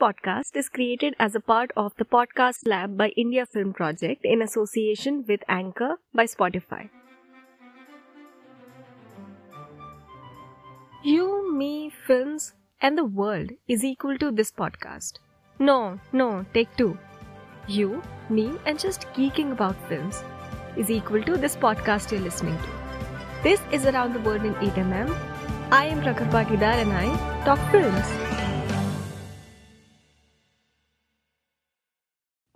podcast is created as a part of the Podcast Lab by India Film Project in association with Anchor by Spotify. You, me, films, and the world is equal to this podcast. No, no, take two. You, me, and just geeking about films is equal to this podcast you're listening to. This is Around the World in 8mm. I am Prakhar Pakidar and I talk films.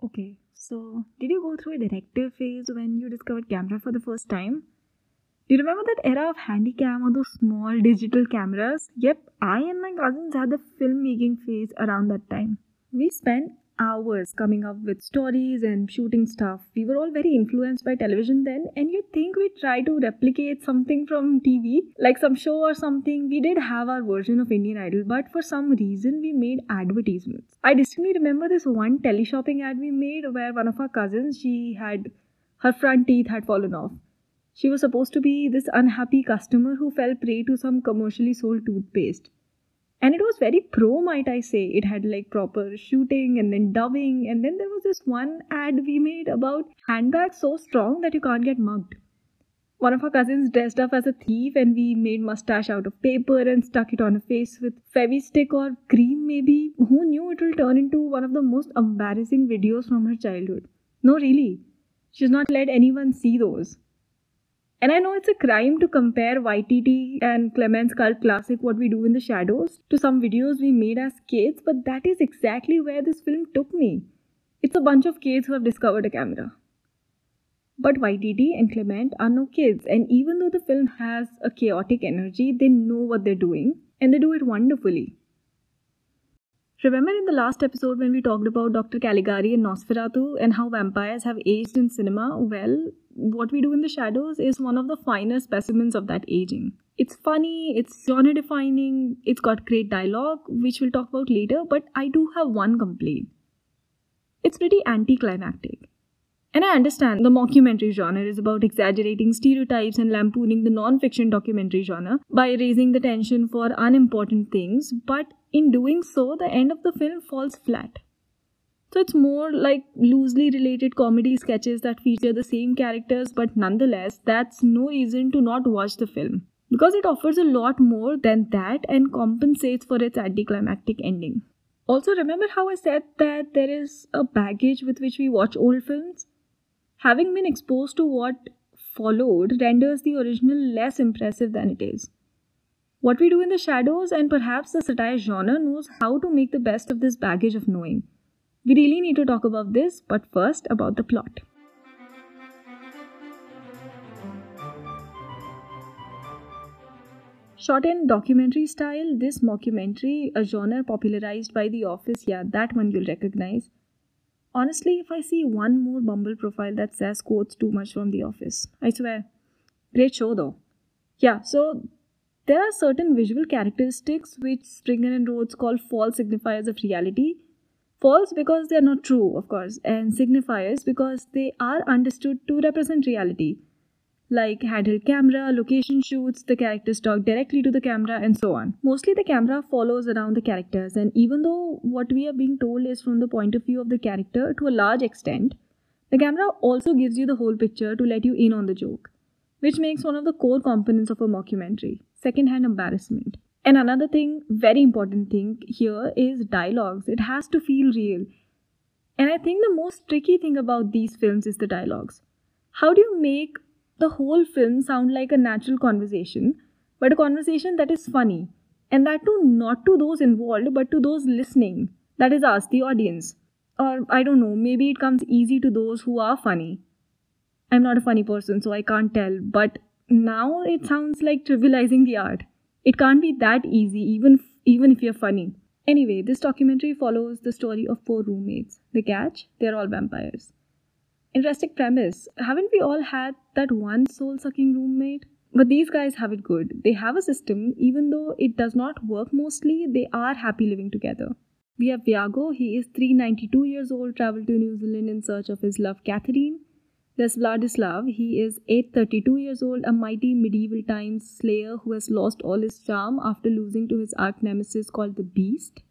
Okay, so did you go through a directive phase when you discovered camera for the first time? Do you remember that era of handycam or those small digital cameras? Yep, I and my cousins had the filmmaking phase around that time. We spent hours coming up with stories and shooting stuff. We were all very influenced by television then, and you think we try to replicate something from TV, like some show or something. We did have our version of Indian Idol, but for some reason we made advertisements. I distinctly remember this one teleshopping ad we made where one of our cousins, she had her front teeth had fallen off. She was supposed to be this unhappy customer who fell prey to some commercially sold toothpaste and it was very pro might i say. It had like proper shooting and then dubbing. And then there was this one ad we made about handbags so strong that you can't get mugged. One of our cousins dressed up as a thief and we made mustache out of paper and stuck it on a face with fevistick or cream maybe. Who knew it will turn into one of the most embarrassing videos from her childhood? No really. She's not let anyone see those and I know it's a crime to compare Waititi and Clement's cult classic What We Do in the Shadows to some videos we made as kids, but that is exactly where this film took me. It's a bunch of kids who have discovered a camera. But Waititi and Clement are no kids, and even though the film has a chaotic energy, they know what they're doing and they do it wonderfully. Remember in the last episode when we talked about Dr. Caligari and Nosferatu and how vampires have aged in cinema? Well, what we do in the shadows is one of the finer specimens of that aging. It's funny, it's genre defining, it's got great dialogue, which we'll talk about later, but I do have one complaint. It's pretty anticlimactic. And I understand the mockumentary genre is about exaggerating stereotypes and lampooning the non fiction documentary genre by raising the tension for unimportant things, but in doing so, the end of the film falls flat. So it's more like loosely related comedy sketches that feature the same characters, but nonetheless, that's no reason to not watch the film. Because it offers a lot more than that and compensates for its anticlimactic ending. Also, remember how I said that there is a baggage with which we watch old films? Having been exposed to what followed renders the original less impressive than it is. What we do in the shadows and perhaps the satire genre knows how to make the best of this baggage of knowing. We really need to talk about this, but first about the plot. Shot in documentary style, this mockumentary, a genre popularized by The Office, yeah, that one you'll recognize. Honestly, if I see one more Bumble profile that says quotes too much from The Office, I swear. Great show though. Yeah, so there are certain visual characteristics which Springer and Rhodes call false signifiers of reality False because they are not true, of course, and signifiers because they are understood to represent reality. Like handheld camera, location shoots, the characters talk directly to the camera, and so on. Mostly the camera follows around the characters, and even though what we are being told is from the point of view of the character to a large extent, the camera also gives you the whole picture to let you in on the joke, which makes one of the core components of a mockumentary second-hand embarrassment. And another thing, very important thing here is dialogues. It has to feel real. And I think the most tricky thing about these films is the dialogues. How do you make the whole film sound like a natural conversation, but a conversation that is funny? And that too, not to those involved, but to those listening. That is us, the audience. Or I don't know, maybe it comes easy to those who are funny. I'm not a funny person, so I can't tell, but now it sounds like trivializing the art. It can't be that easy, even even if you're funny. Anyway, this documentary follows the story of four roommates. The catch? They're all vampires. Interesting premise. Haven't we all had that one soul sucking roommate? But these guys have it good. They have a system, even though it does not work mostly, they are happy living together. We have Viago, he is 392 years old, traveled to New Zealand in search of his love Catherine. There's Vladislav. He is 832 years old, a mighty medieval times slayer who has lost all his charm after losing to his arch nemesis called the Beast.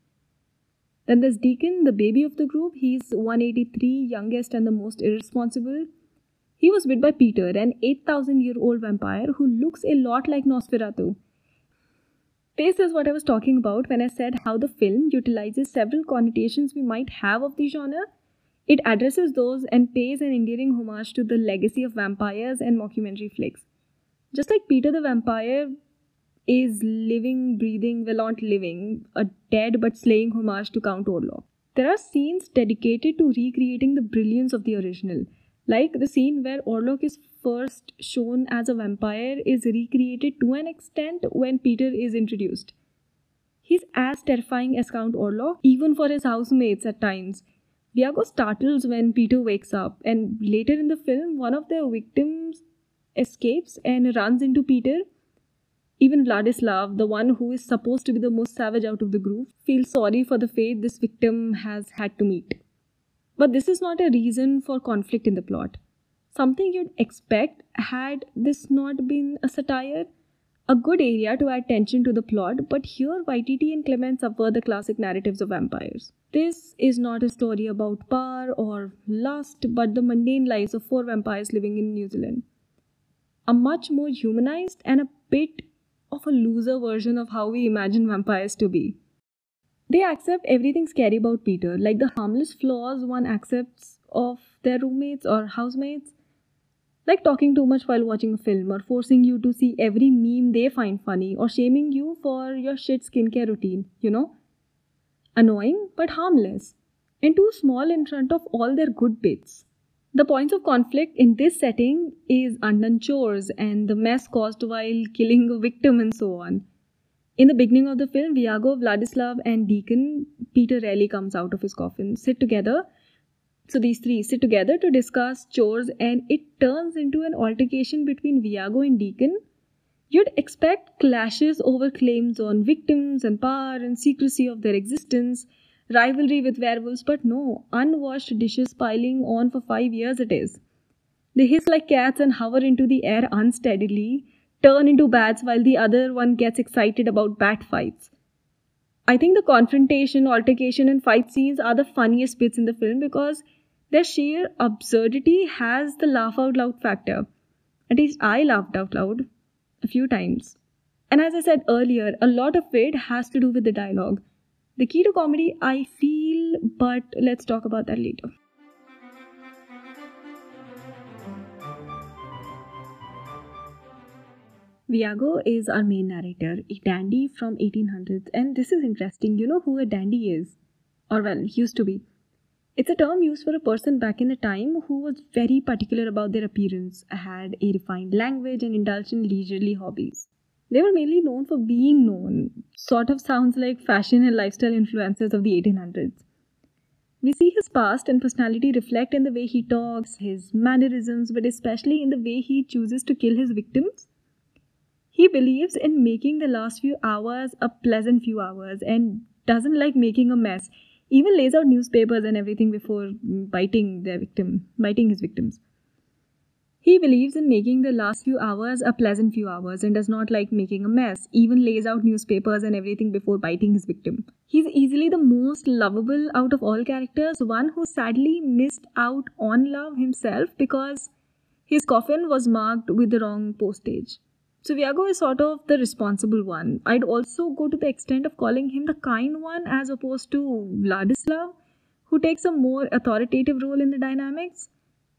Then there's Deacon, the baby of the group. He's 183, youngest and the most irresponsible. He was bit by Peter, an 8,000 year old vampire who looks a lot like Nosferatu. This is what I was talking about when I said how the film utilizes several connotations we might have of the genre. It addresses those and pays an endearing homage to the legacy of vampires and mockumentary flicks. Just like Peter the Vampire is living, breathing, well, not living, a dead but slaying homage to Count Orlok. There are scenes dedicated to recreating the brilliance of the original. Like the scene where Orlok is first shown as a vampire is recreated to an extent when Peter is introduced. He's as terrifying as Count Orlok, even for his housemates at times. Viago startles when Peter wakes up, and later in the film, one of their victims escapes and runs into Peter even Vladislav, the one who is supposed to be the most savage out of the group, feels sorry for the fate this victim has had to meet. But this is not a reason for conflict in the plot. Something you'd expect had this not been a satire. A good area to add tension to the plot, but here Waititi and Clement subvert the classic narratives of vampires. This is not a story about power or lust, but the mundane lives of four vampires living in New Zealand. A much more humanized and a bit of a loser version of how we imagine vampires to be. They accept everything scary about Peter, like the harmless flaws one accepts of their roommates or housemates, like talking too much while watching a film, or forcing you to see every meme they find funny, or shaming you for your shit skincare routine, you know? Annoying but harmless, and too small in front of all their good bits. The points of conflict in this setting is undone chores and the mess caused while killing a victim and so on. In the beginning of the film, Viago, Vladislav, and Deacon, Peter rarely comes out of his coffin, sit together. So these three sit together to discuss chores, and it turns into an altercation between Viago and Deacon. You'd expect clashes over claims on victims and power and secrecy of their existence rivalry with werewolves, but no, unwashed dishes piling on for five years it is. They hiss like cats and hover into the air unsteadily, turn into bats while the other one gets excited about bat fights. I think the confrontation, altercation, and fight scenes are the funniest bits in the film because their sheer absurdity has the laugh out loud factor. At least I laughed out loud a few times. And as I said earlier, a lot of it has to do with the dialogue. The key to comedy, I feel, but let's talk about that later. Viago is our main narrator, a dandy from 1800s, and this is interesting. You know who a dandy is? Or well, used to be. It's a term used for a person back in the time who was very particular about their appearance, had a refined language, and indulged in leisurely hobbies. They were mainly known for being known, sort of sounds like fashion and lifestyle influencers of the 1800s. We see his past and personality reflect in the way he talks, his mannerisms, but especially in the way he chooses to kill his victims. He believes in making the last few hours a pleasant few hours and doesn't like making a mess. Even lays out newspapers and everything before biting their victim, biting his victims. He believes in making the last few hours a pleasant few hours and does not like making a mess, even lays out newspapers and everything before biting his victim. He's easily the most lovable out of all characters, one who sadly missed out on love himself because his coffin was marked with the wrong postage. So Viago is sort of the responsible one. I'd also go to the extent of calling him the kind one as opposed to Vladislav, who takes a more authoritative role in the dynamics.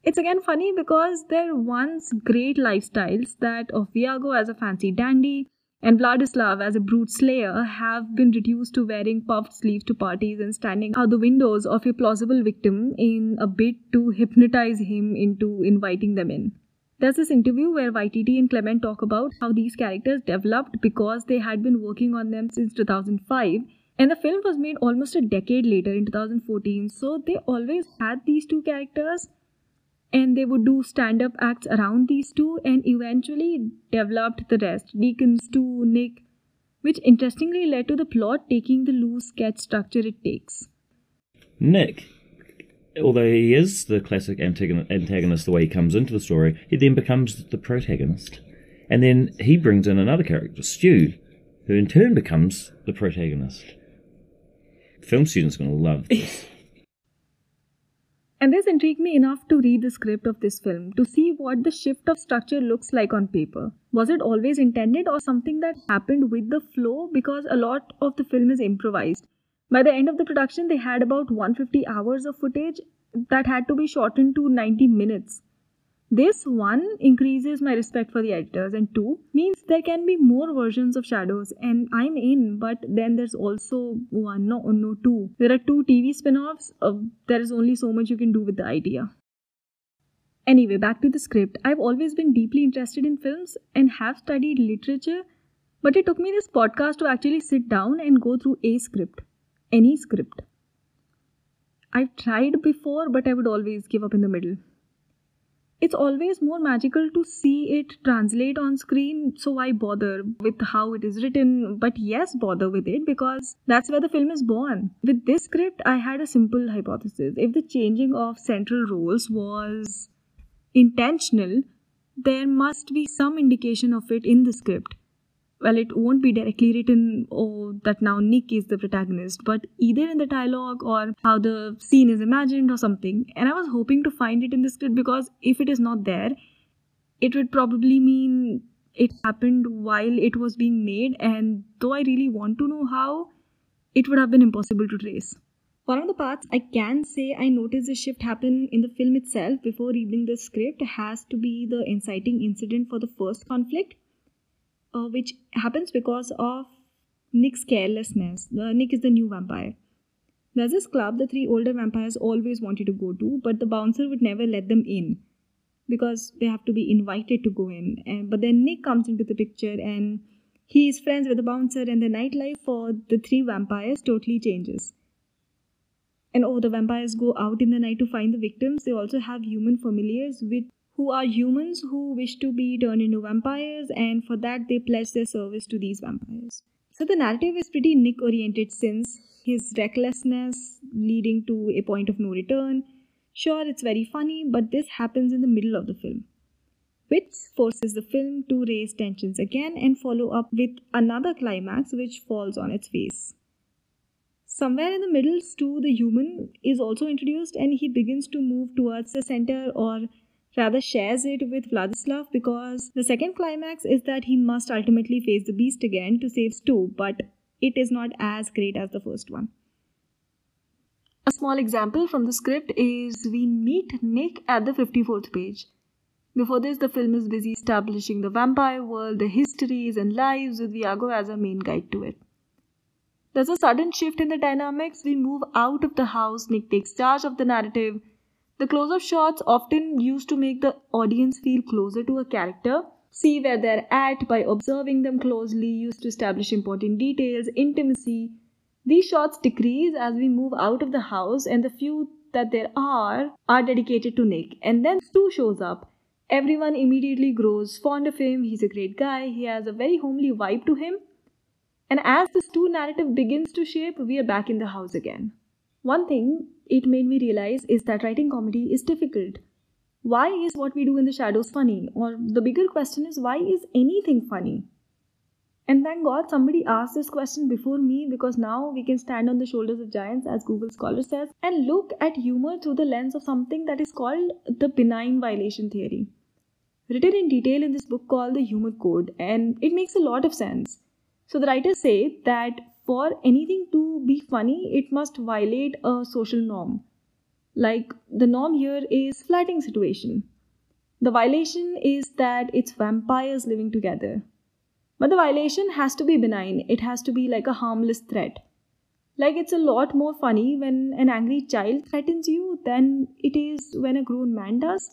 It's again funny because their once great lifestyles, that of Viago as a fancy dandy and Vladislav as a brute slayer, have been reduced to wearing puffed sleeves to parties and standing out the windows of a plausible victim in a bid to hypnotize him into inviting them in. There's this interview where Waititi and Clement talk about how these characters developed because they had been working on them since 2005 and the film was made almost a decade later in 2014 so they always had these two characters and they would do stand up acts around these two and eventually developed the rest Deacons Stu, Nick, which interestingly led to the plot taking the loose sketch structure it takes. Nick, although he is the classic antagonist the way he comes into the story, he then becomes the protagonist. And then he brings in another character, Stu, who in turn becomes the protagonist. film students are going to love this. And this intrigued me enough to read the script of this film to see what the shift of structure looks like on paper. Was it always intended or something that happened with the flow? Because a lot of the film is improvised. By the end of the production, they had about 150 hours of footage that had to be shortened to 90 minutes. This one increases my respect for the editors, and two means there can be more versions of Shadows, and I'm in. But then there's also one, no, no, two. There are two TV spin-offs. Uh, there is only so much you can do with the idea. Anyway, back to the script. I've always been deeply interested in films and have studied literature, but it took me this podcast to actually sit down and go through a script, any script. I've tried before, but I would always give up in the middle it's always more magical to see it translate on screen so why bother with how it is written? But yes bother with it because that's where the film is born. With this script i had a simple hypothesis. If the changing of central roles was intentional there must be some indication of it in the script well, it won't be directly written, oh, that now Nick is the protagonist, but either in the dialogue or how the scene is imagined or something. And I was hoping to find it in the script because if it is not there, it would probably mean it happened while it was being made. And though I really want to know how, it would have been impossible to trace. One of the parts I can say I noticed the shift happen in the film itself before reading the script has to be the inciting incident for the first conflict uh, which happens because of Nick's carelessness. Uh, Nick is the new vampire. There's this club the three older vampires always wanted to go to, but the bouncer would never let them in because they have to be invited to go in. And but then Nick comes into the picture and he is friends with the bouncer, and the nightlife for the three vampires totally changes. And oh, the vampires go out in the night to find the victims. They also have human familiars with who are humans who wish to be turned into vampires, and for that they pledge their service to these vampires. So the narrative is pretty Nick oriented since his recklessness leading to a point of no return. Sure, it's very funny, but this happens in the middle of the film, which forces the film to raise tensions again and follow up with another climax which falls on its face. Somewhere in the middle, Stu, the human, is also introduced and he begins to move towards the center or rather shares it with Vladislav because the second climax is that he must ultimately face the beast again to save Stu, but it is not as great as the first one. A small example from the script is we meet Nick at the 54th page. Before this, the film is busy establishing the vampire world, the histories and lives with Viago as a main guide to it. There's a sudden shift in the dynamics. We move out of the house, Nick takes charge of the narrative, the close up shots often used to make the audience feel closer to a character, see where they're at by observing them closely, used to establish important details, intimacy. These shots decrease as we move out of the house, and the few that there are are dedicated to Nick. And then Stu shows up. Everyone immediately grows fond of him. He's a great guy. He has a very homely vibe to him. And as the Stu narrative begins to shape, we are back in the house again. One thing it made me realize is that writing comedy is difficult. Why is what we do in the shadows funny? Or the bigger question is, why is anything funny? And thank God somebody asked this question before me because now we can stand on the shoulders of giants, as Google Scholar says, and look at humor through the lens of something that is called the benign violation theory. Written in detail in this book called The Humor Code, and it makes a lot of sense. So the writers say that for anything to be funny, it must violate a social norm. Like the norm here is flirting situation. The violation is that it's vampires living together. But the violation has to be benign. It has to be like a harmless threat. Like it's a lot more funny when an angry child threatens you than it is when a grown man does.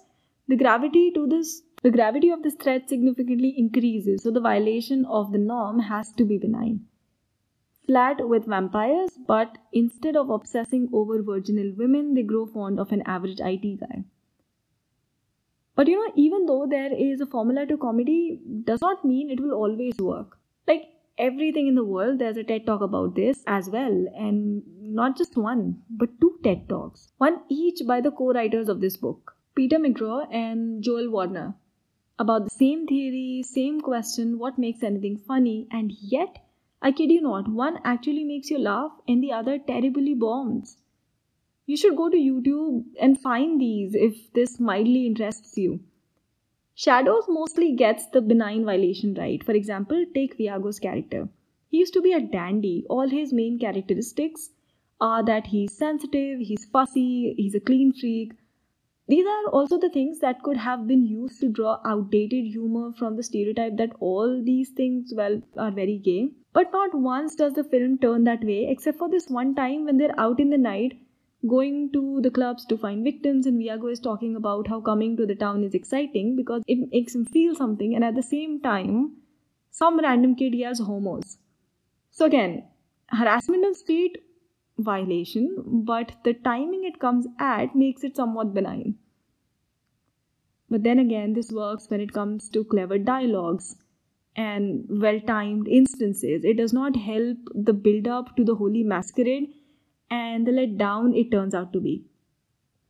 The gravity to this the gravity of this threat significantly increases, so the violation of the norm has to be benign flat with vampires, but instead of obsessing over virginal women, they grow fond of an average IT guy. But you know, even though there is a formula to comedy, does not mean it will always work. Like everything in the world, there's a TED talk about this as well, and not just one, but two TED talks, one each by the co writers of this book, Peter McGraw and Joel Warner, about the same theory, same question what makes anything funny, and yet I kid you not, one actually makes you laugh and the other terribly bombs. You should go to YouTube and find these if this mildly interests you. Shadows mostly gets the benign violation right. For example, take Viago's character. He used to be a dandy. All his main characteristics are that he's sensitive, he's fussy, he's a clean freak. These are also the things that could have been used to draw outdated humor from the stereotype that all these things, well, are very gay. But not once does the film turn that way, except for this one time when they're out in the night going to the clubs to find victims and Viago is talking about how coming to the town is exciting because it makes him feel something and at the same time some random kid yells homos. So again, harassment on street violation, but the timing it comes at makes it somewhat benign. But then again, this works when it comes to clever dialogues and well timed instances. It does not help the build up to the holy masquerade and the letdown it turns out to be.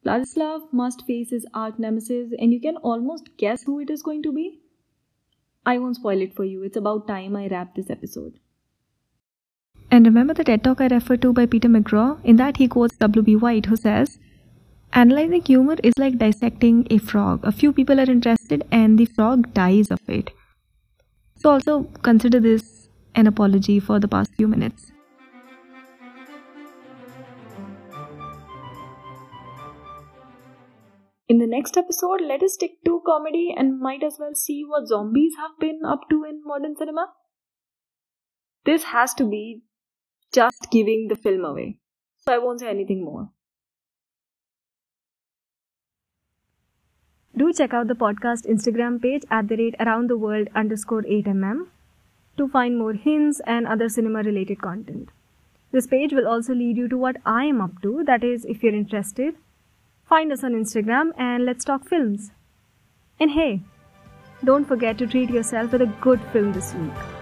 Vladislav must face his arch nemesis, and you can almost guess who it is going to be. I won't spoil it for you, it's about time I wrap this episode. And remember the TED talk I referred to by Peter McGraw? In that, he quotes W.B. White, who says, Analyzing humor is like dissecting a frog. A few people are interested, and the frog dies of it. So, also consider this an apology for the past few minutes. In the next episode, let us stick to comedy and might as well see what zombies have been up to in modern cinema. This has to be just giving the film away, so I won't say anything more. Do check out the podcast Instagram page at the rate around the world underscore 8mm to find more hints and other cinema related content. This page will also lead you to what I am up to, that is, if you're interested Find us on Instagram and let's talk films. And hey, don't forget to treat yourself with a good film this week.